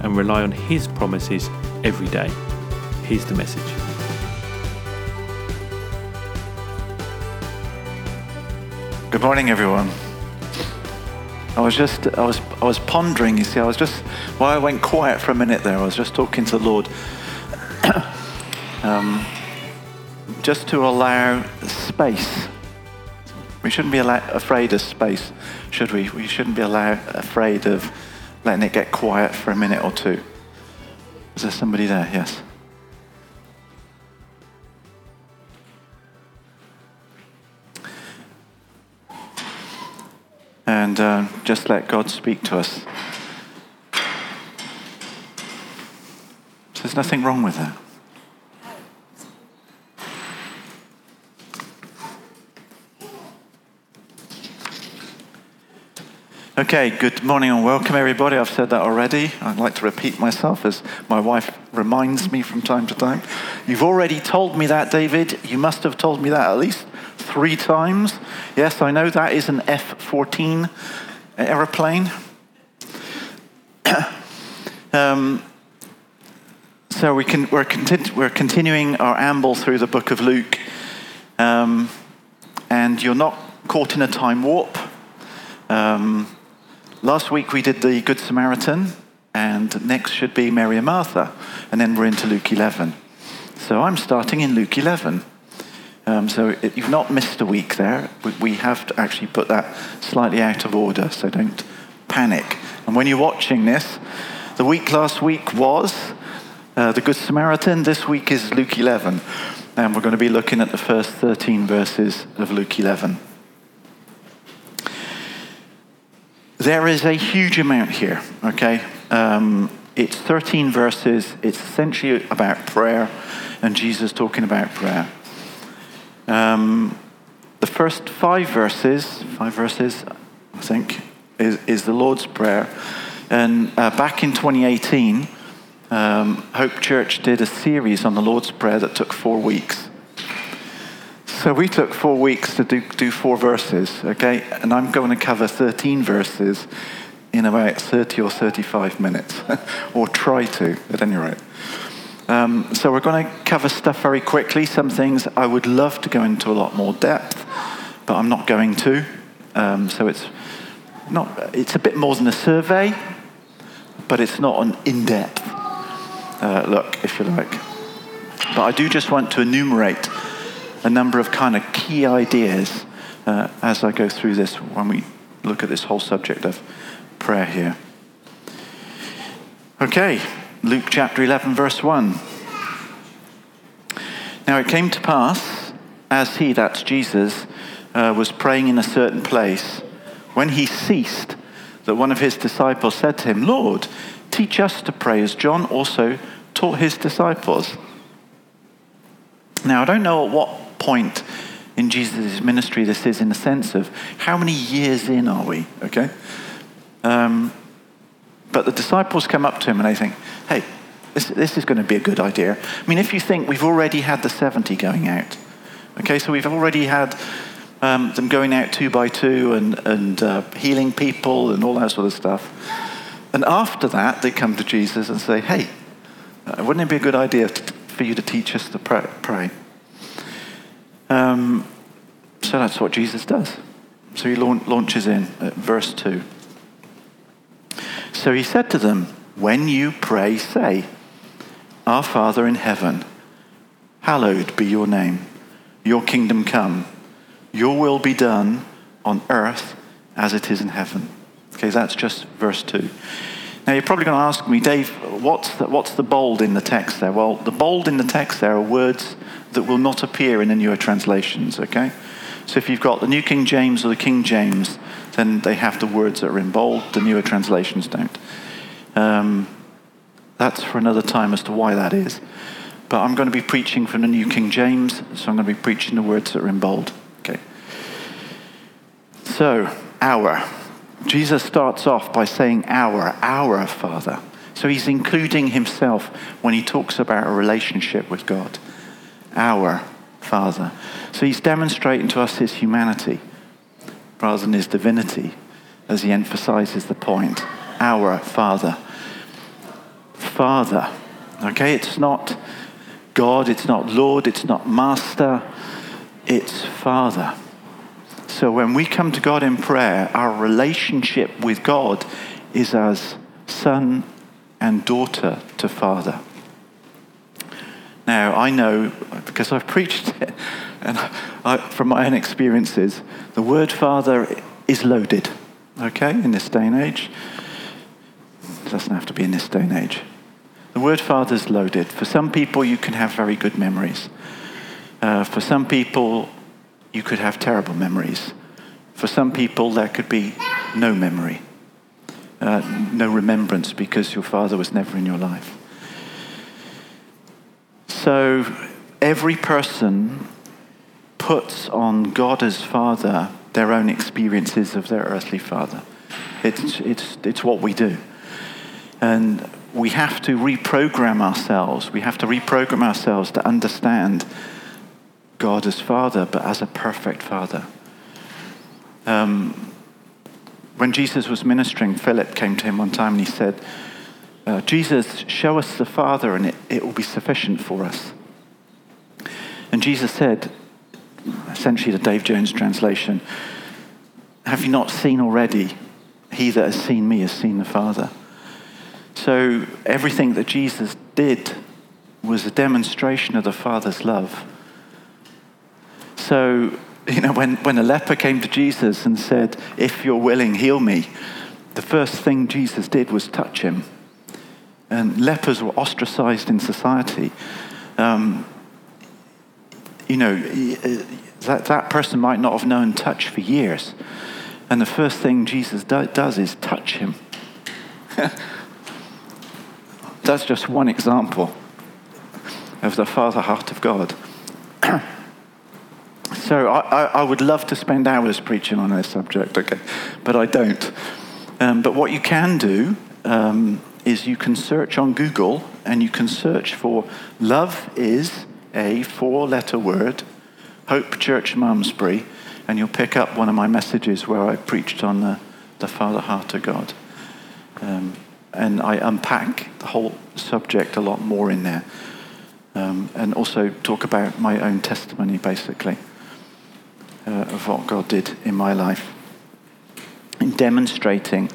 and rely on His promises every day. Here's the message. Good morning, everyone. I was just, I was, I was pondering. You see, I was just, while I went quiet for a minute there, I was just talking to the Lord, um, just to allow space. We shouldn't be allow, afraid of space, should we? We shouldn't be allow, afraid of letting it get quiet for a minute or two. Is there somebody there? Yes. And uh, just let God speak to us. There's nothing wrong with that. Okay, good morning and welcome everybody. I've said that already. I'd like to repeat myself as my wife reminds me from time to time. You've already told me that, David. You must have told me that at least three times. Yes, I know that is an F 14 aeroplane. um, so we can, we're, conti- we're, continuing our amble through the book of Luke. Um, and you're not caught in a time warp. Um, Last week we did the Good Samaritan, and next should be Mary and Martha, and then we're into Luke 11. So I'm starting in Luke 11. Um, so it, you've not missed a week there. We, we have to actually put that slightly out of order, so don't panic. And when you're watching this, the week last week was uh, the Good Samaritan. This week is Luke 11, and we're going to be looking at the first 13 verses of Luke 11. There is a huge amount here, okay? Um, it's 13 verses. It's essentially about prayer and Jesus talking about prayer. Um, the first five verses, five verses, I think, is, is the Lord's Prayer. And uh, back in 2018, um, Hope Church did a series on the Lord's Prayer that took four weeks. So we took four weeks to do, do four verses, okay? And I'm going to cover 13 verses in about 30 or 35 minutes, or try to, at any rate. Um, so we're going to cover stuff very quickly. Some things I would love to go into a lot more depth, but I'm not going to. Um, so it's not. It's a bit more than a survey, but it's not an in-depth uh, look, if you like. But I do just want to enumerate a number of kind of key ideas uh, as I go through this when we look at this whole subject of prayer here. Okay, Luke chapter 11, verse 1. Now it came to pass, as he, that's Jesus, uh, was praying in a certain place, when he ceased, that one of his disciples said to him, Lord, teach us to pray as John also taught his disciples. Now, I don't know at what point in Jesus' ministry this is in the sense of how many years in are we, okay? Um, but the disciples come up to him and they think, hey, this, this is going to be a good idea. I mean, if you think we've already had the 70 going out, okay, so we've already had um, them going out two by two and, and uh, healing people and all that sort of stuff. And after that, they come to Jesus and say, hey, uh, wouldn't it be a good idea for you to teach us to pray? Um, so that's what Jesus does. So he launches in at verse 2. So he said to them, When you pray, say, Our Father in heaven, hallowed be your name. Your kingdom come. Your will be done on earth as it is in heaven. Okay, that's just verse 2. Now you're probably going to ask me, Dave, what's the, what's the bold in the text there? Well, the bold in the text there are words that will not appear in the newer translations, okay? So if you've got the New King James or the King James, then they have the words that are in bold. The newer translations don't. Um, that's for another time as to why that is. But I'm going to be preaching from the New King James, so I'm going to be preaching the words that are in bold. Okay. So, our. Jesus starts off by saying, Our, our Father. So he's including himself when he talks about a relationship with God. Our Father. So he's demonstrating to us his humanity rather than his divinity as he emphasizes the point. Our Father. Father. Okay, it's not God, it's not Lord, it's not Master, it's Father. So when we come to God in prayer, our relationship with God is as son and daughter to Father. Now, I know, because I've preached it, and I, from my own experiences, the word Father is loaded, okay, in this day and age. It doesn't have to be in this day and age. The word Father is loaded. For some people, you can have very good memories. Uh, for some people, you could have terrible memories. For some people, there could be no memory, uh, no remembrance because your father was never in your life. So every person puts on God as Father their own experiences of their earthly father. It's, it's, it's what we do. And we have to reprogram ourselves. We have to reprogram ourselves to understand God as Father, but as a perfect Father. Um, when Jesus was ministering, Philip came to him one time and he said, uh, Jesus, show us the Father and it, it will be sufficient for us. And Jesus said, essentially the Dave Jones translation, Have you not seen already? He that has seen me has seen the Father. So everything that Jesus did was a demonstration of the Father's love. So, you know, when, when a leper came to Jesus and said, If you're willing, heal me, the first thing Jesus did was touch him. And lepers were ostracized in society. Um, you know, that, that person might not have known touch for years. And the first thing Jesus do, does is touch him. That's just one example of the Father heart of God. so I, I, I, would love to spend hours preaching on this subject, okay, but I don't. Um, but what you can do um, is you can search on Google and you can search for love is a four letter word, Hope Church Malmesbury, and you'll pick up one of my messages where I preached on the, the Father heart of God. Um, and I unpack the whole subject a lot more in there. Um, and also talk about my own testimony, basically, uh, of what God did in my life in demonstrating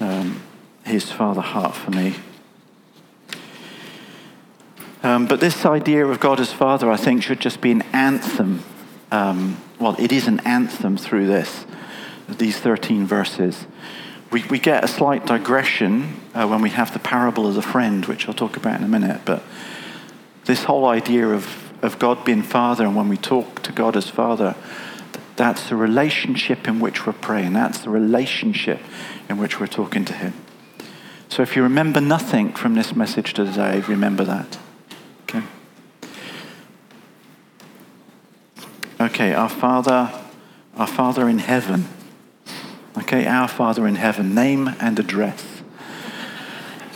um, his father heart for me. Um, but this idea of God as Father, I think, should just be an anthem. Um, well, it is an anthem through this, these 13 verses. We, we get a slight digression uh, when we have the parable of the friend, which I'll talk about in a minute. But this whole idea of, of God being Father, and when we talk to God as Father, that's the relationship in which we're praying. That's the relationship in which we're talking to Him. So if you remember nothing from this message today, remember that. Okay? Okay, our Father, our Father in heaven Okay, our Father in heaven, name and address.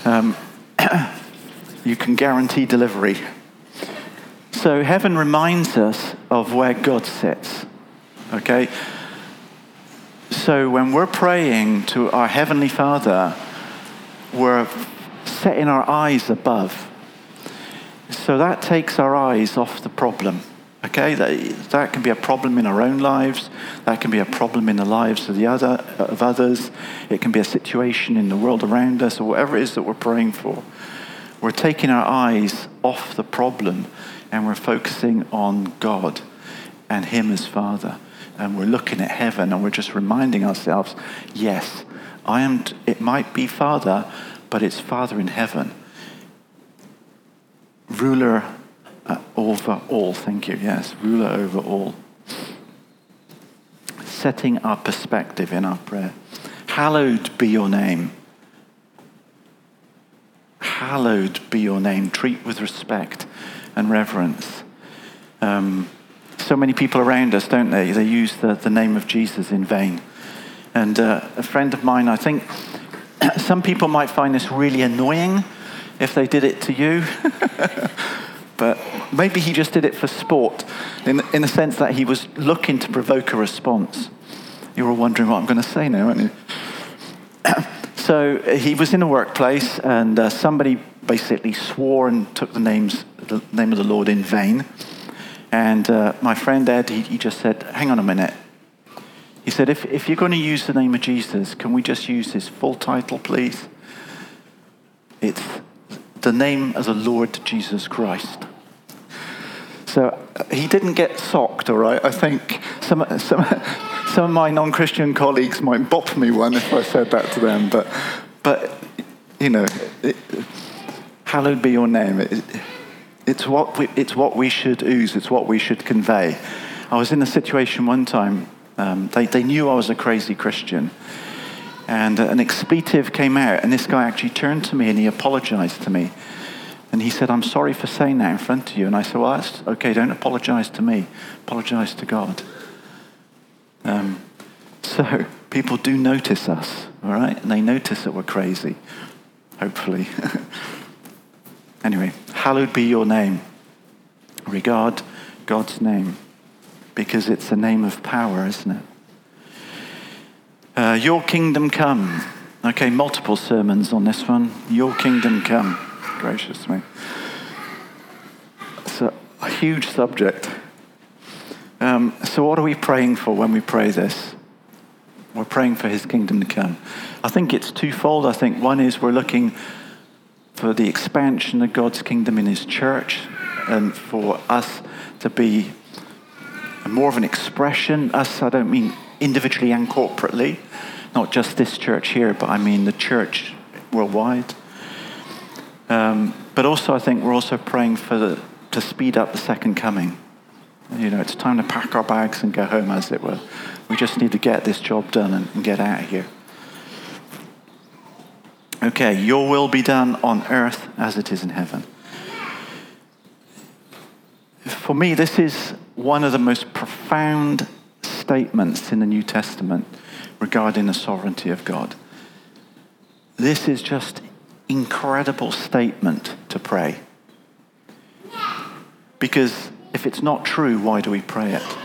Um, you can guarantee delivery. So heaven reminds us of where God sits. Okay? So when we're praying to our Heavenly Father, we're setting our eyes above. So that takes our eyes off the problem. Okay, that, that can be a problem in our own lives. That can be a problem in the lives of the other of others. It can be a situation in the world around us, or whatever it is that we're praying for. We're taking our eyes off the problem, and we're focusing on God and Him as Father, and we're looking at heaven, and we're just reminding ourselves, yes, I am. It might be Father, but it's Father in heaven, ruler uh, over all, thank you, yes, ruler over all. Setting our perspective in our prayer. Hallowed be your name. hallowed be your name. Treat with respect and reverence. Um, so many people around us, don't they? They use the, the name of Jesus in vain. And uh, a friend of mine, I think some people might find this really annoying if they did it to you. but maybe he just did it for sport, in, in the sense that he was looking to provoke a response. You're all wondering what I'm going to say now, aren't you? so he was in a workplace, and uh, somebody basically swore and took the, names, the name of the Lord in vain. And uh, my friend Ed, he, he just said, Hang on a minute. He said, if, if you're going to use the name of Jesus, can we just use his full title, please? It's the name of the Lord Jesus Christ. So uh, he didn't get socked, all right? I think some, some, some of my non Christian colleagues might bop me one if I said that to them, but, but you know, it, hallowed be your name. It, it's, what we, it's what we should ooze, it's what we should convey. I was in a situation one time, um, they, they knew I was a crazy Christian. And an expletive came out, and this guy actually turned to me and he apologized to me. And he said, I'm sorry for saying that in front of you. And I said, Well, that's okay, don't apologize to me, apologize to God. Um, so people do notice us, all right? And they notice that we're crazy, hopefully. anyway, hallowed be your name. Regard God's name because it's a name of power, isn't it? Uh, your kingdom come. Okay, multiple sermons on this one. Your kingdom come. Gracious me. It's a, a huge subject. Um, so, what are we praying for when we pray this? We're praying for his kingdom to come. I think it's twofold. I think one is we're looking for the expansion of God's kingdom in his church and for us to be more of an expression. Us, I don't mean individually and corporately, not just this church here, but I mean the church worldwide. Um, but also, I think we're also praying for the, to speed up the second coming. You know, it's time to pack our bags and go home, as it were. We just need to get this job done and, and get out of here. Okay, your will be done on earth as it is in heaven. For me, this is one of the most profound statements in the New Testament regarding the sovereignty of God. This is just incredible statement to pray. Because if it's not true, why do we pray it?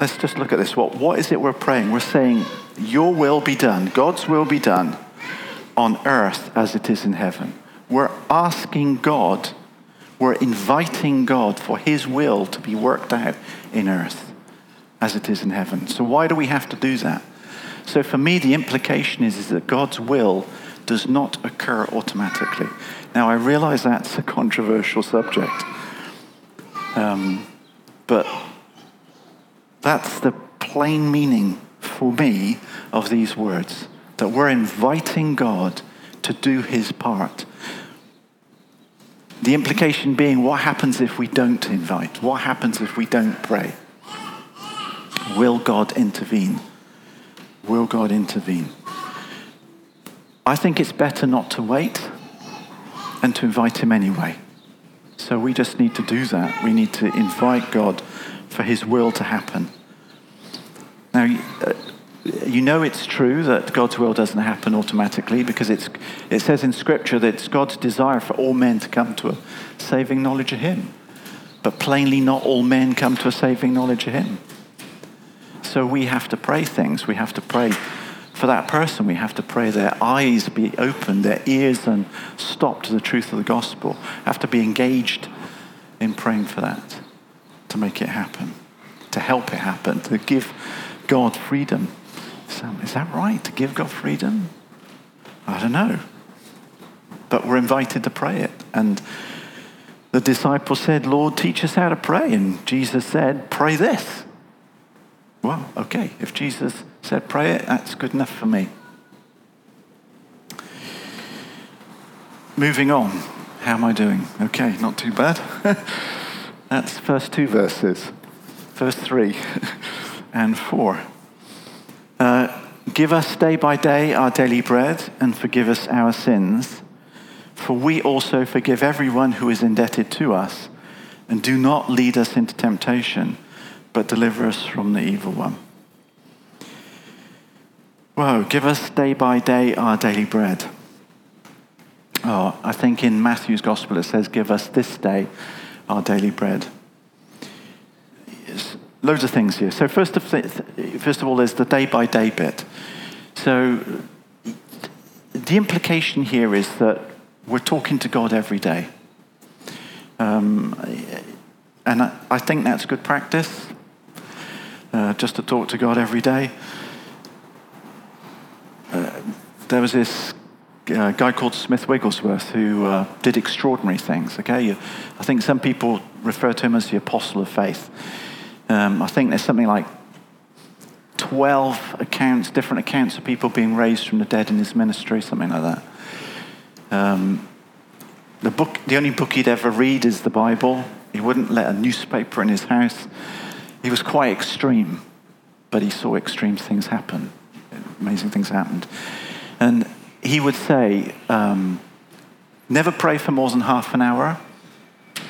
Let's just look at this. What, what is it we're praying? We're saying, Your will be done, God's will be done on earth as it is in heaven. We're asking God, we're inviting God for His will to be worked out in earth as it is in heaven. So, why do we have to do that? So, for me, the implication is, is that God's will does not occur automatically. Now, I realize that's a controversial subject, um, but that's the plain meaning for me of these words that we're inviting God to do his part. The implication being, what happens if we don't invite? What happens if we don't pray? Will God intervene? Will God intervene? I think it's better not to wait and to invite him anyway. So we just need to do that. We need to invite God for his will to happen. Now, you know it's true that God's will doesn't happen automatically because it's, it says in Scripture that it's God's desire for all men to come to a saving knowledge of Him. But plainly, not all men come to a saving knowledge of Him. So we have to pray things. We have to pray for that person. We have to pray their eyes be opened, their ears and stopped to the truth of the gospel. Have to be engaged in praying for that to make it happen, to help it happen, to give God freedom. So, um, is that right to give God freedom? I don't know. But we're invited to pray it. And the disciples said, Lord, teach us how to pray. And Jesus said, pray this. Well, okay, if Jesus said pray it, that's good enough for me. Moving on. How am I doing? Okay, not too bad. that's first two verses. Verse three and four. Uh, give us day by day our daily bread and forgive us our sins For we also forgive everyone who is indebted to us, and do not lead us into temptation, but deliver us from the evil one. Whoa, give us day by day our daily bread. Oh, I think in Matthew's gospel it says, Give us this day our daily bread. Loads of things here. So, first of, first of all, there's the day by day bit. So, the implication here is that we're talking to God every day. Um, and I, I, think that's good practice, uh, just to talk to God every day. Uh, there was this uh, guy called Smith Wigglesworth who uh, did extraordinary things. Okay, I think some people refer to him as the apostle of faith. Um, I think there's something like 12 accounts, different accounts of people being raised from the dead in his ministry, something like that. Um, the, book, the only book he'd ever read is the Bible. He wouldn't let a newspaper in his house. He was quite extreme, but he saw extreme things happen. Amazing things happened. And he would say, um, never pray for more than half an hour,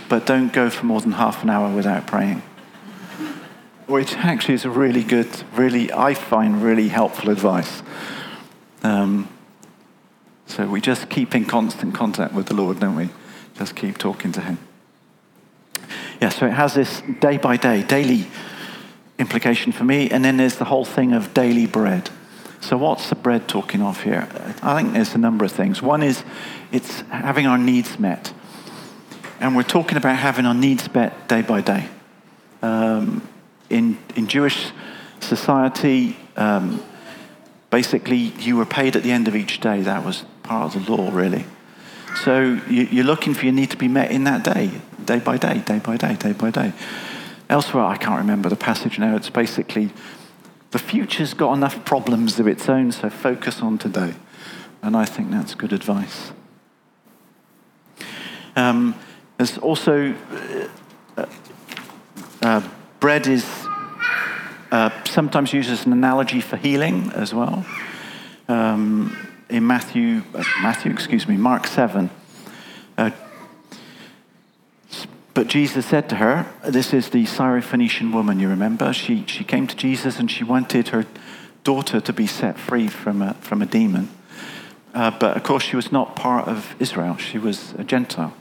but don't go for more than half an hour without praying. Which actually is a really good, really, I find really helpful advice. Um, so we just keep in constant contact with the Lord, don't we? Just keep talking to Him. Yeah, so it has this day by day, daily implication for me, and then there's the whole thing of daily bread. So, what's the bread talking of here? I think there's a number of things. One is it's having our needs met. And we're talking about having our needs met day by day. Um, in, in Jewish society, um, basically, you were paid at the end of each day. That was part of the law, really. So you, are looking for your need to be met in that day, day by day, day by day, day by day. Elsewhere, I can't remember the passage now. It's basically the future's got enough problems of its own, so focus on today. And I think that's good advice. Um, there's also uh, uh, bread is uh, sometimes used as an analogy for healing as well. Um, in Matthew, uh, Matthew, excuse me, Mark 7. Uh, but Jesus said to her, This is the Syrophoenician woman, you remember? She, she came to Jesus and she wanted her daughter to be set free from a, from a demon. Uh, but of course, she was not part of Israel, she was a Gentile.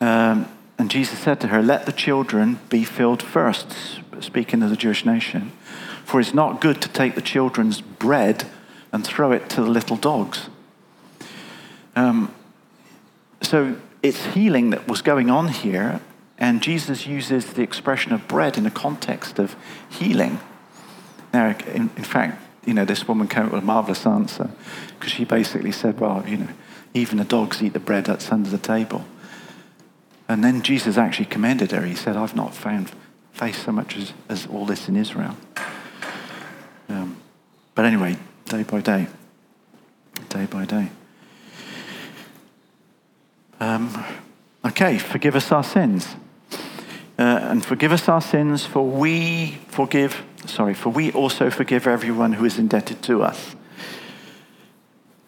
Um, and Jesus said to her, Let the children be filled first, speaking of the Jewish nation. For it's not good to take the children's bread and throw it to the little dogs. Um, so it's healing that was going on here, and Jesus uses the expression of bread in the context of healing. Now, in, in fact, you know, this woman came up with a marvelous answer because she basically said, well, you know, even the dogs eat the bread that's under the table. And then Jesus actually commended her. He said, I've not found faith so much as, as all this in Israel. Um, but anyway, day by day. Day by day. Um, okay, forgive us our sins. Uh, and forgive us our sins, for we forgive, sorry, for we also forgive everyone who is indebted to us.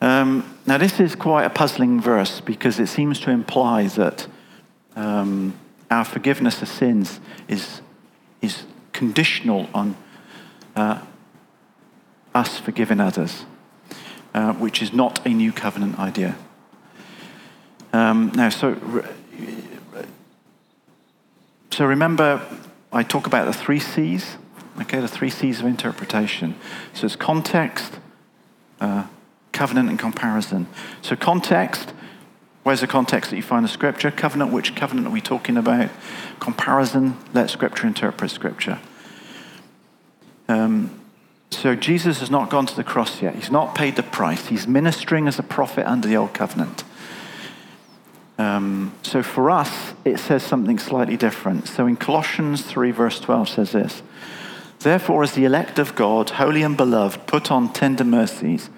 Um, now, this is quite a puzzling verse because it seems to imply that um, our forgiveness of sins is, is conditional on uh, us forgiving others, uh, which is not a new covenant idea. Um, now, so, so remember, I talk about the three C's, okay, the three C's of interpretation. So it's context, uh, covenant, and comparison. So context, where's the context that you find the scripture? Covenant, which covenant are we talking about? Comparison, let scripture interpret scripture. Um, so Jesus has not gone to the cross yet. He's not paid the price. He's ministering as a prophet under the old covenant. Um, so for us, it says something slightly different. So in Colossians 3, verse 12 says this Therefore, as the elect of God, holy and beloved, put on tender mercies,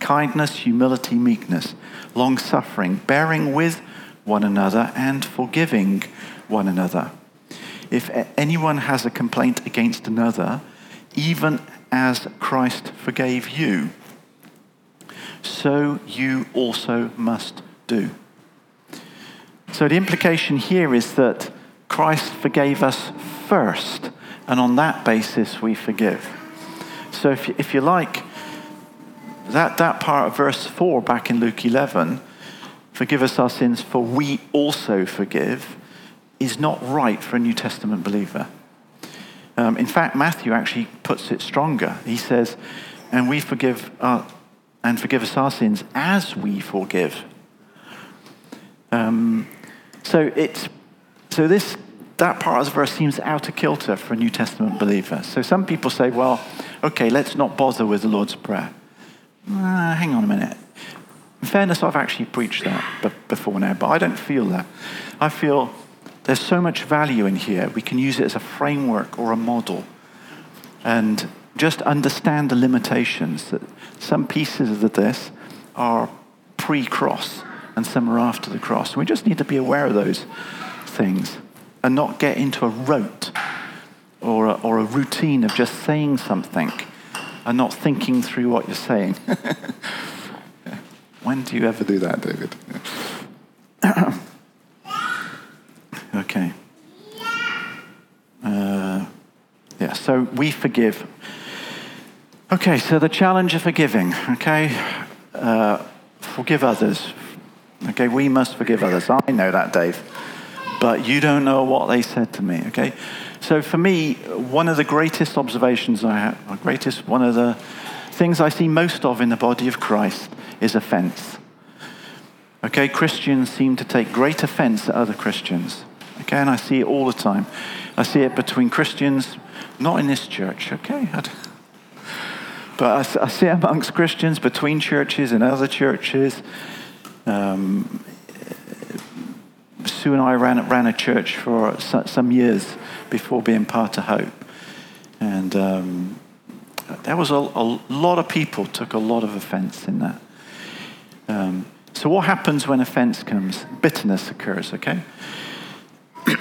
kindness, humility, meekness, long suffering, bearing with one another, and forgiving one another. If anyone has a complaint against another, even as Christ forgave you, so you also must do. So the implication here is that Christ forgave us first, and on that basis we forgive. So if you, if you like, that, that part of verse 4 back in Luke 11, forgive us our sins for we also forgive, is not right for a New Testament believer. Um, in fact, Matthew actually puts it stronger. He says, and we forgive our, and forgive us our sins as we forgive. Um, so it's so this that part of the verse seems out of kilter for a New Testament believer. So some people say, well, okay, let's not bother with the Lord's Prayer. Uh, hang on a minute. In fairness, I've actually preached that before now, but I don't feel that. I feel there's so much value in here. We can use it as a framework or a model. And just understand the limitations that some pieces of this are pre cross and some are after the cross. We just need to be aware of those things and not get into a rote or a, or a routine of just saying something and not thinking through what you're saying. when do you ever do that, David? okay. Uh, yeah, so we forgive. Okay, so the challenge of forgiving, okay? Uh, forgive others. Okay, we must forgive others. I know that, Dave but you don't know what they said to me, okay? So for me, one of the greatest observations I have, greatest, one of the things I see most of in the body of Christ is offense. Okay, Christians seem to take great offense at other Christians. Okay, and I see it all the time. I see it between Christians, not in this church, okay? But I, see it amongst Christians, between churches and other churches. Um, Sue and I ran, ran a church for some years before being part of Hope. And um, there was a, a, lot of people took a lot of offense in that. Um, so what happens when offense comes? Bitterness occurs, okay?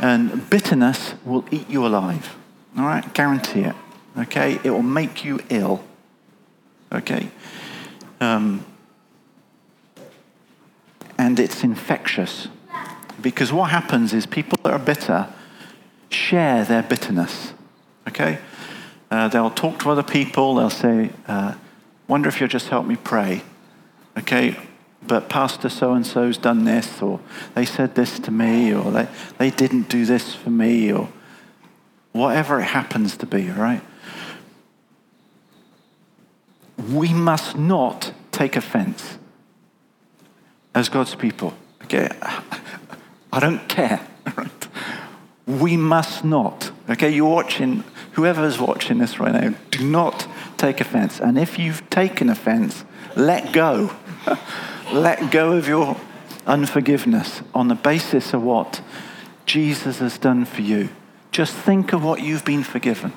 and bitterness will eat you alive. All right? Guarantee it. Okay? It will make you ill. Okay? Um, and it's infectious. Because what happens is people that are bitter share their bitterness. Okay? Uh, they'll talk to other people. They'll say, uh, Wonder if you'll just help me pray. Okay? But Pastor so and so's done this, or they said this to me, or they, they didn't do this for me, or whatever it happens to be, right? We must not take offense as God's people. Okay? I don't care. We must not. Okay, you're watching, whoever's watching this right now, do not take offense. And if you've taken offense, let go. let go of your unforgiveness on the basis of what Jesus has done for you. Just think of what you've been forgiven.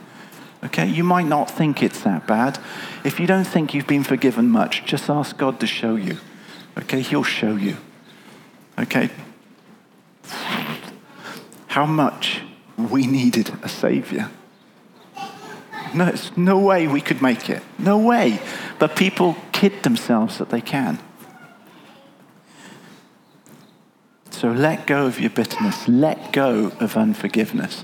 Okay, you might not think it's that bad. If you don't think you've been forgiven much, just ask God to show you. Okay, He'll show you. Okay, how much we needed a savior. No, there's no way we could make it. No way. But people kid themselves that they can. So let go of your bitterness. Let go of unforgiveness.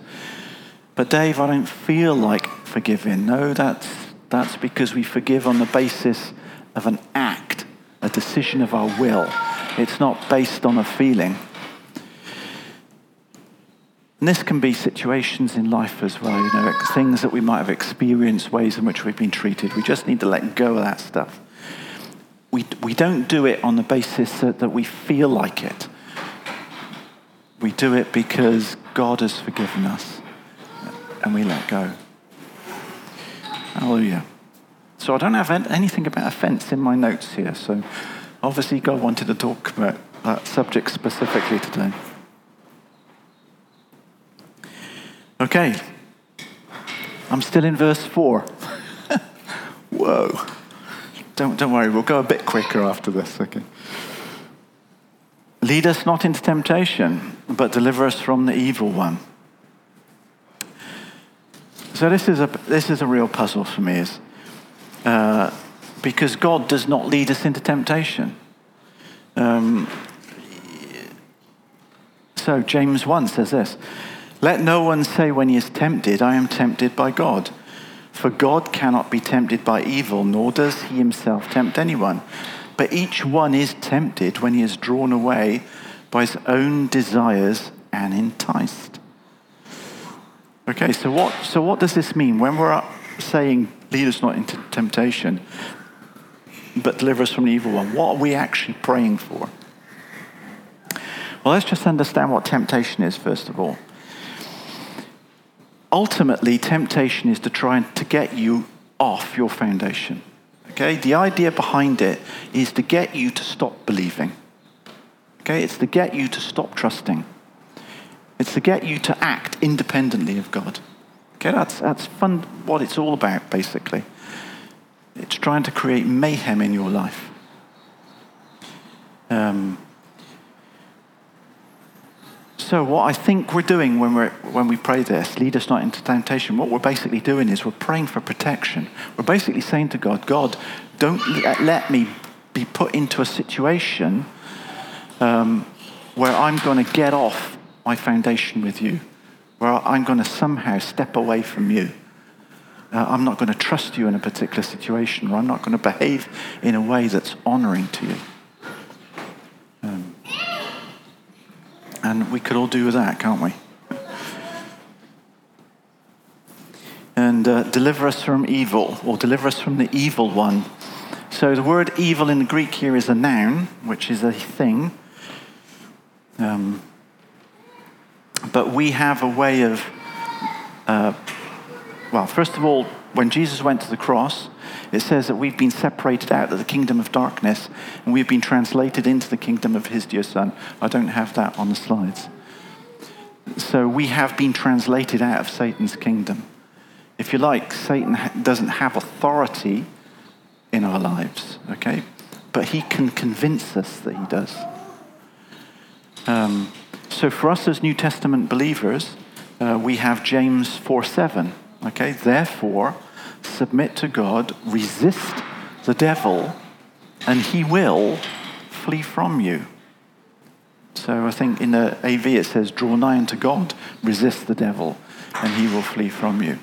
But Dave, I don't feel like forgiving. No, that's, that's because we forgive on the basis of an act, a decision of our will. It's not based on a feeling. And this can be situations in life as well, you know, things that we might have experienced, ways in which we've been treated. We just need to let go of that stuff. We, we don't do it on the basis that, that we feel like it. We do it because God has forgiven us and we let go. Hallelujah. So I don't have anything about offense in my notes here. So obviously, God wanted to talk about that subject specifically today. Okay. I'm still in verse 4. Whoa. Don't, don't worry, we'll go a bit quicker after this. Okay. Lead us not into temptation, but deliver us from the evil one. So this is a, this is a real puzzle for me, is, uh, because God does not lead us into temptation. Um, so James 1 says this Let no one say when he is tempted, I am tempted by God. For God cannot be tempted by evil, nor does he himself tempt anyone. But each one is tempted when he is drawn away by his own desires and enticed. Okay, so what, so what does this mean? When we're saying, lead us not into temptation, but deliver us from the evil one, what are we actually praying for? Well, let's just understand what temptation is, first of all. Ultimately, temptation is to try to get you off your foundation. Okay? The idea behind it is to get you to stop believing. Okay? It's to get you to stop trusting. It's to get you to act independently of God. Okay, that's, that's fun, what it's all about, basically. It's trying to create mayhem in your life. Um, so, what I think we're doing when, we're, when we pray this, lead us not into temptation, what we're basically doing is we're praying for protection. We're basically saying to God, God, don't let me be put into a situation um, where I'm going to get off my foundation with you, where I'm going to somehow step away from you. Uh, I'm not going to trust you in a particular situation, or I'm not going to behave in a way that's honoring to you. And we could all do with that, can't we? And uh, deliver us from evil, or deliver us from the evil one. So the word evil in the Greek here is a noun, which is a thing. Um, but we have a way of, uh, well, first of all, when Jesus went to the cross, it says that we've been separated out of the kingdom of darkness and we've been translated into the kingdom of his dear son. I don't have that on the slides. So we have been translated out of Satan's kingdom. If you like, Satan doesn't have authority in our lives, okay? But he can convince us that he does. Um, so for us as New Testament believers, uh, we have James 4 7. Okay, therefore, submit to God, resist the devil, and he will flee from you. So I think in the AV it says, draw nigh unto God, resist the devil, and he will flee from you.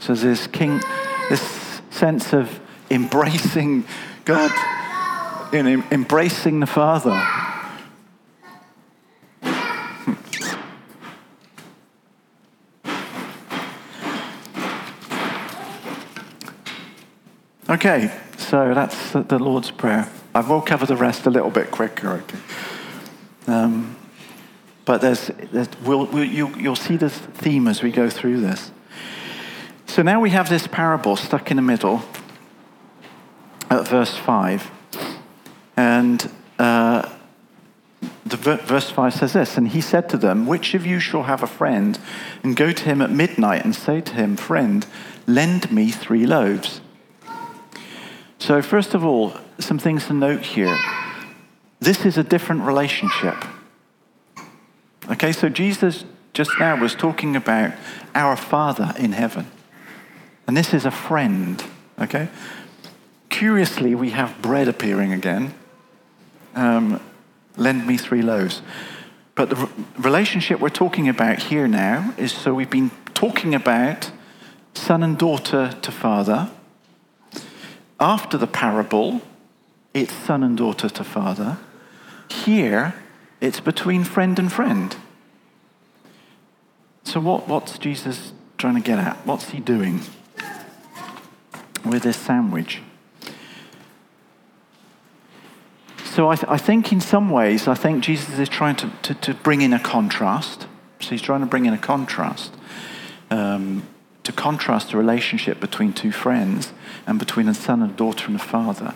So there's this king, this sense of embracing God, know, embracing the Father Okay, so that's the Lord's Prayer. I will cover the rest a little bit quicker. Okay. Um, but there's, there's we'll, we'll, you, you'll see this theme as we go through this. So now we have this parable stuck in the middle at verse 5. And uh, the verse 5 says this And he said to them, Which of you shall have a friend and go to him at midnight and say to him, Friend, lend me three loaves? So, first of all, some things to note here. This is a different relationship. Okay, so Jesus just now was talking about our Father in heaven. And this is a friend. Okay? Curiously, we have bread appearing again. Um, lend me three loaves. But the relationship we're talking about here now is so we've been talking about son and daughter to father after the parable, it's son and daughter to father. Here, it's between friend and friend. So, what, what's Jesus trying to get at? What's he doing with this sandwich? So, I, th- I think in some ways, I think Jesus is trying to, to, to, bring in a contrast. So, he's trying to bring in a contrast. Contrast the relationship between two friends and between a son and daughter and a father.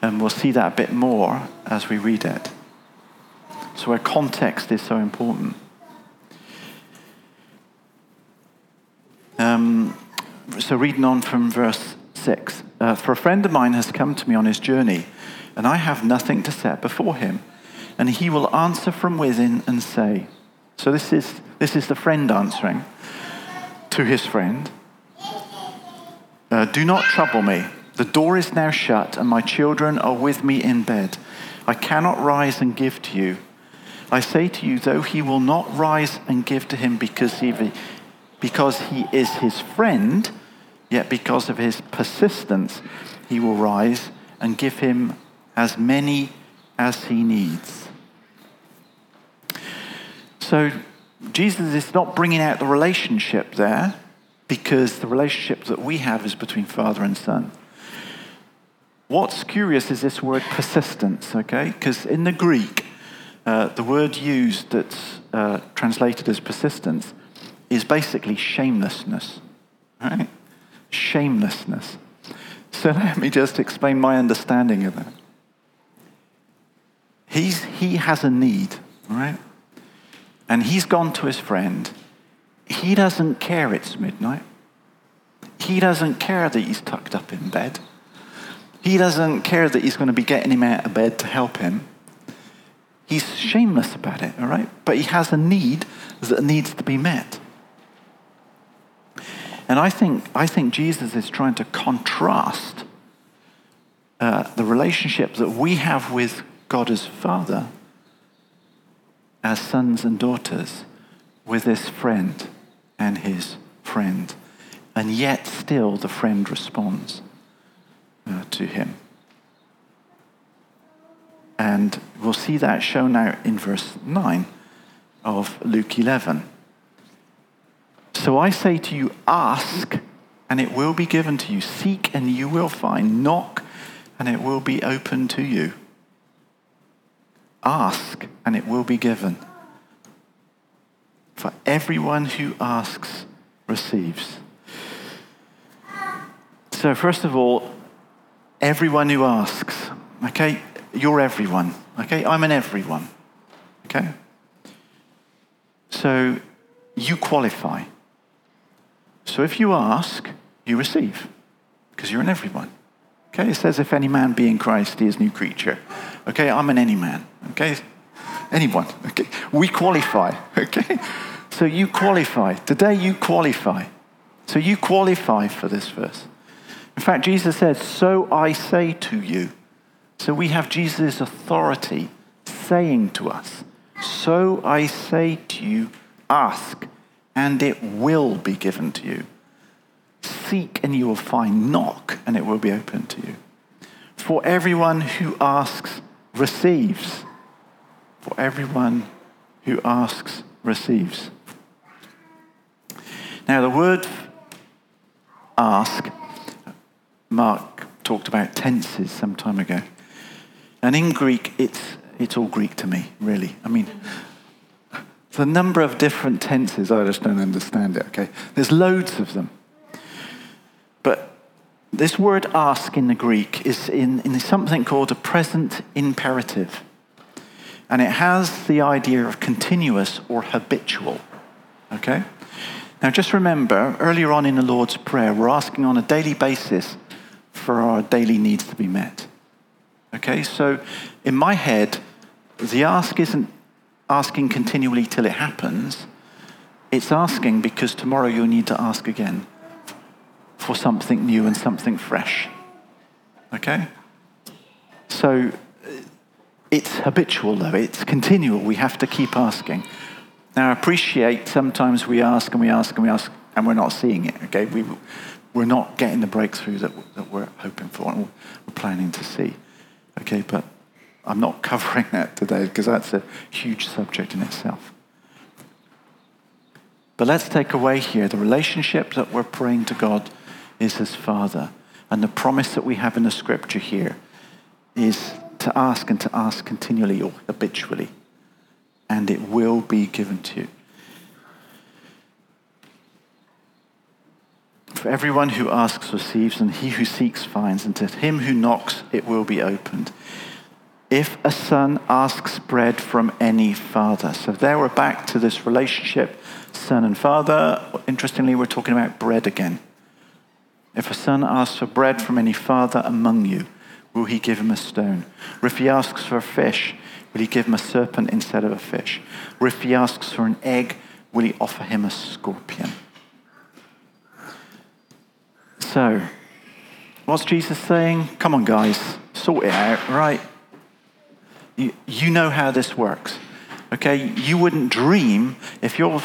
And we'll see that a bit more as we read it. So, our context is so important. Um, so, reading on from verse 6 uh, For a friend of mine has come to me on his journey, and I have nothing to set before him. And he will answer from within and say, So, this is, this is the friend answering to his friend, uh, Do not trouble me. The door is now shut, and my children are with me in bed. I cannot rise and give to you. I say to you, though he will not rise and give to him because he, because he is his friend, yet because of his persistence, he will rise and give him as many as he needs. So Jesus is not bringing out the relationship there because the relationship that we have is between father and son. What's curious is this word persistence, okay? Because in the Greek, uh, the word used that's uh, translated as persistence is basically shamelessness, right? Shamelessness. So let me just explain my understanding of that. He's, he has a need, right? And he's gone to his friend. He doesn't care it's midnight. He doesn't care that he's tucked up in bed. He doesn't care that he's going to be getting him out of bed to help him. He's shameless about it, all right? But he has a need that needs to be met. And I think, I think Jesus is trying to contrast uh, the relationship that we have with God as Father, as sons and daughters, with this friend and his friend. And yet, still, the friend responds uh, to him. And we'll see that shown out in verse 9 of Luke 11. So I say to you, ask, and it will be given to you. Seek, and you will find. Knock, and it will be open to you. Ask, and it will be given. For everyone who asks receives. So, first of all, everyone who asks. Okay? You're everyone. Okay? I'm an everyone. Okay? So you qualify. So if you ask, you receive because you're an everyone. Okay? It says, if any man be in Christ, he is new creature. Okay? I'm an any man. Okay? Anyone. Okay? We qualify. Okay? So you qualify. Today you qualify. So you qualify for this verse. In fact, Jesus said, So I say to you. So we have Jesus' authority saying to us, So I say to you, ask, and it will be given to you. Seek, and you will find. Knock, and it will be opened to you. For everyone who asks receives. For everyone who asks receives. Now, the word ask Mark talked about tenses some time ago. And in Greek, it's, it's all Greek to me, really. I mean, the number of different tenses, I just don't understand it, okay? There's loads of them. This word ask in the Greek is in, in something called a present imperative. And it has the idea of continuous or habitual, okay? Now, just remember, earlier on in the Lord's Prayer, we're asking on a daily basis for our daily needs to be met. Okay, so in my head, the ask isn't asking continually till it happens. It's asking because tomorrow you'll need to ask again for something new and something fresh. Okay? So uh, it's habitual, though. It's continual. We have to keep asking. Now, I appreciate sometimes we ask and we ask and we ask and we're not seeing it. Okay? We, we're not getting the breakthrough that, that we're hoping for and we're planning to see. Okay, but I'm not covering that today because that's a huge subject in itself. But let's take away here the relationship that we're praying to God is His Father. And the promise that we have in the scripture here is to ask and to ask continually or habitually. And it will be given to you. For everyone who asks receives, and he who seeks finds, and to him who knocks it will be opened. If a son asks bread from any father. So there we're back to this relationship, son and father. Interestingly, we're talking about bread again. If a son asks for bread from any father among you, will he give him a stone? Or if he asks for a fish, will he give him a serpent instead of a fish? Or if he asks for an egg, will he offer him a scorpion? So, What's Jesus saying? Come on, guys, sort it out, right? You, you know how this works. Okay? You wouldn't dream if your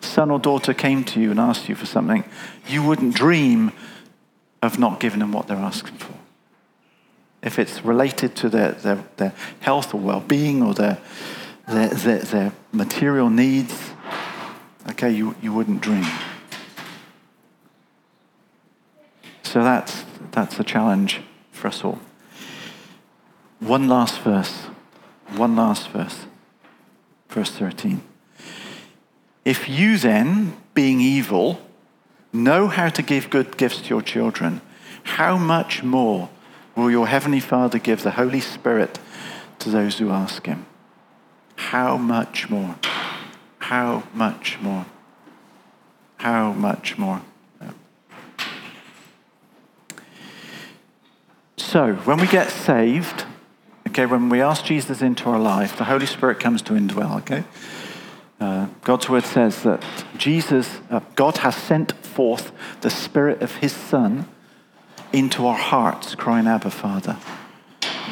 son or daughter came to you and asked you for something, you wouldn't dream of not giving them what they're asking for. If it's related to their, their, their health or well being or their, their, their, their material needs, okay, you, you wouldn't dream. So that's, that's a challenge for us all. One last verse. One last verse. Verse 13. If you then, being evil, know how to give good gifts to your children, how much more will your heavenly Father give the Holy Spirit to those who ask him? How much more? How much more? How much more? So, when we get saved, okay, when we ask Jesus into our life, the Holy Spirit comes to indwell, okay? Uh, God's word says that Jesus, uh, God has sent forth the Spirit of His Son into our hearts, crying, Abba, Father.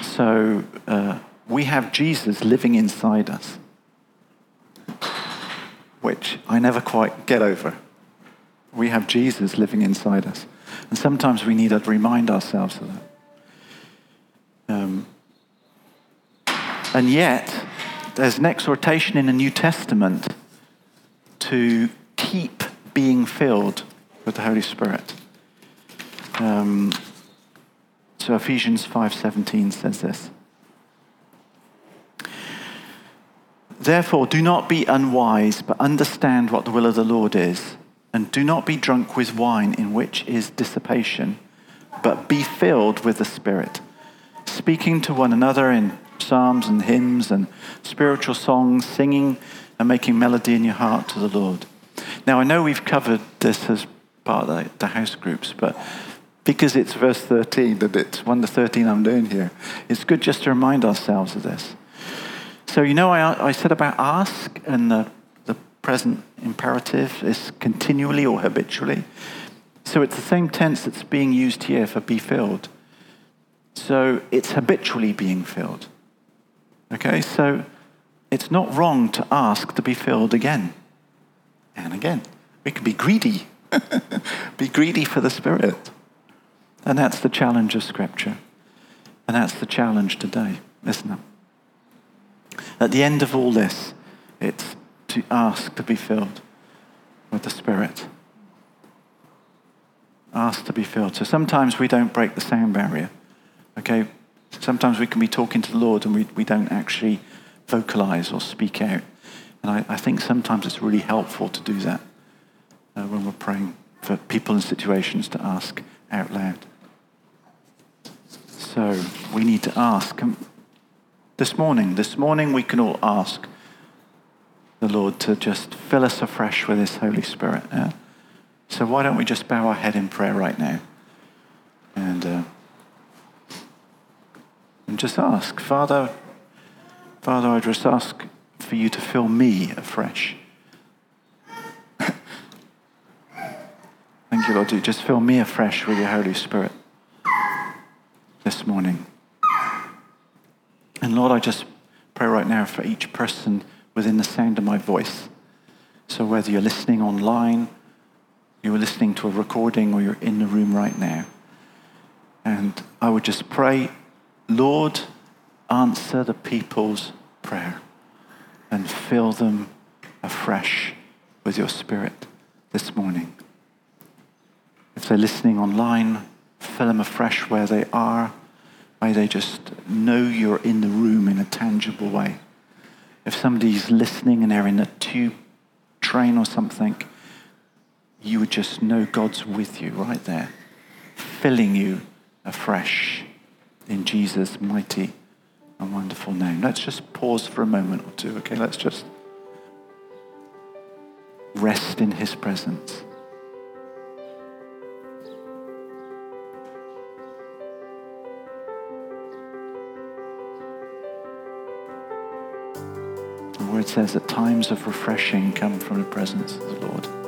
So uh, we have Jesus living inside us, which I never quite get over. We have Jesus living inside us. And sometimes we need to remind ourselves of that. Um, and yet, there's an exhortation in the New Testament to keep being filled with the Holy Spirit. Um, so Ephesians 5:17 says this. Therefore, do not be unwise, but understand what the will of the Lord is, and do not be drunk with wine, in which is dissipation, but be filled with the Spirit speaking to one another in psalms and hymns and spiritual songs, singing and making melody in your heart to the Lord. Now, I know we've covered this as part of the, the house groups, but because it's verse 13 that it's 1 to 13 I'm doing here, it's good just to remind ourselves of this. So, you know, I, I said about ask, and the, the present imperative is continually or habitually. So it's the same tense that's being used here for be filled. So it's habitually being filled. Okay, so it's not wrong to ask to be filled again and again. We can be greedy, be greedy for the Spirit. And that's the challenge of Scripture. And that's the challenge today, isn't it? At the end of all this, it's to ask to be filled with the Spirit. Ask to be filled. So sometimes we don't break the sound barrier. Okay? Sometimes we can be talking to the Lord and we, we don't actually vocalize or speak out. And I, I think sometimes it's really helpful to do that uh, when we're praying for people and situations to ask out loud. So we need to ask. This morning, this morning we can all ask the Lord to just fill us afresh with His Holy Spirit. Yeah? So why don't we just bow our head in prayer right now? And. Uh, and just ask, Father, Father, I just ask for you to fill me afresh. Thank you, Lord. Just fill me afresh with your Holy Spirit this morning. And Lord, I just pray right now for each person within the sound of my voice. So whether you're listening online, you're listening to a recording, or you're in the room right now. And I would just pray Lord, answer the people's prayer and fill them afresh with your spirit this morning. If they're listening online, fill them afresh where they are. May they just know you're in the room in a tangible way. If somebody's listening and they're in a tube train or something, you would just know God's with you right there, filling you afresh in Jesus' mighty and wonderful name. Let's just pause for a moment or two, okay? Let's just rest in his presence. Says that times of refreshing come from the presence of the Lord.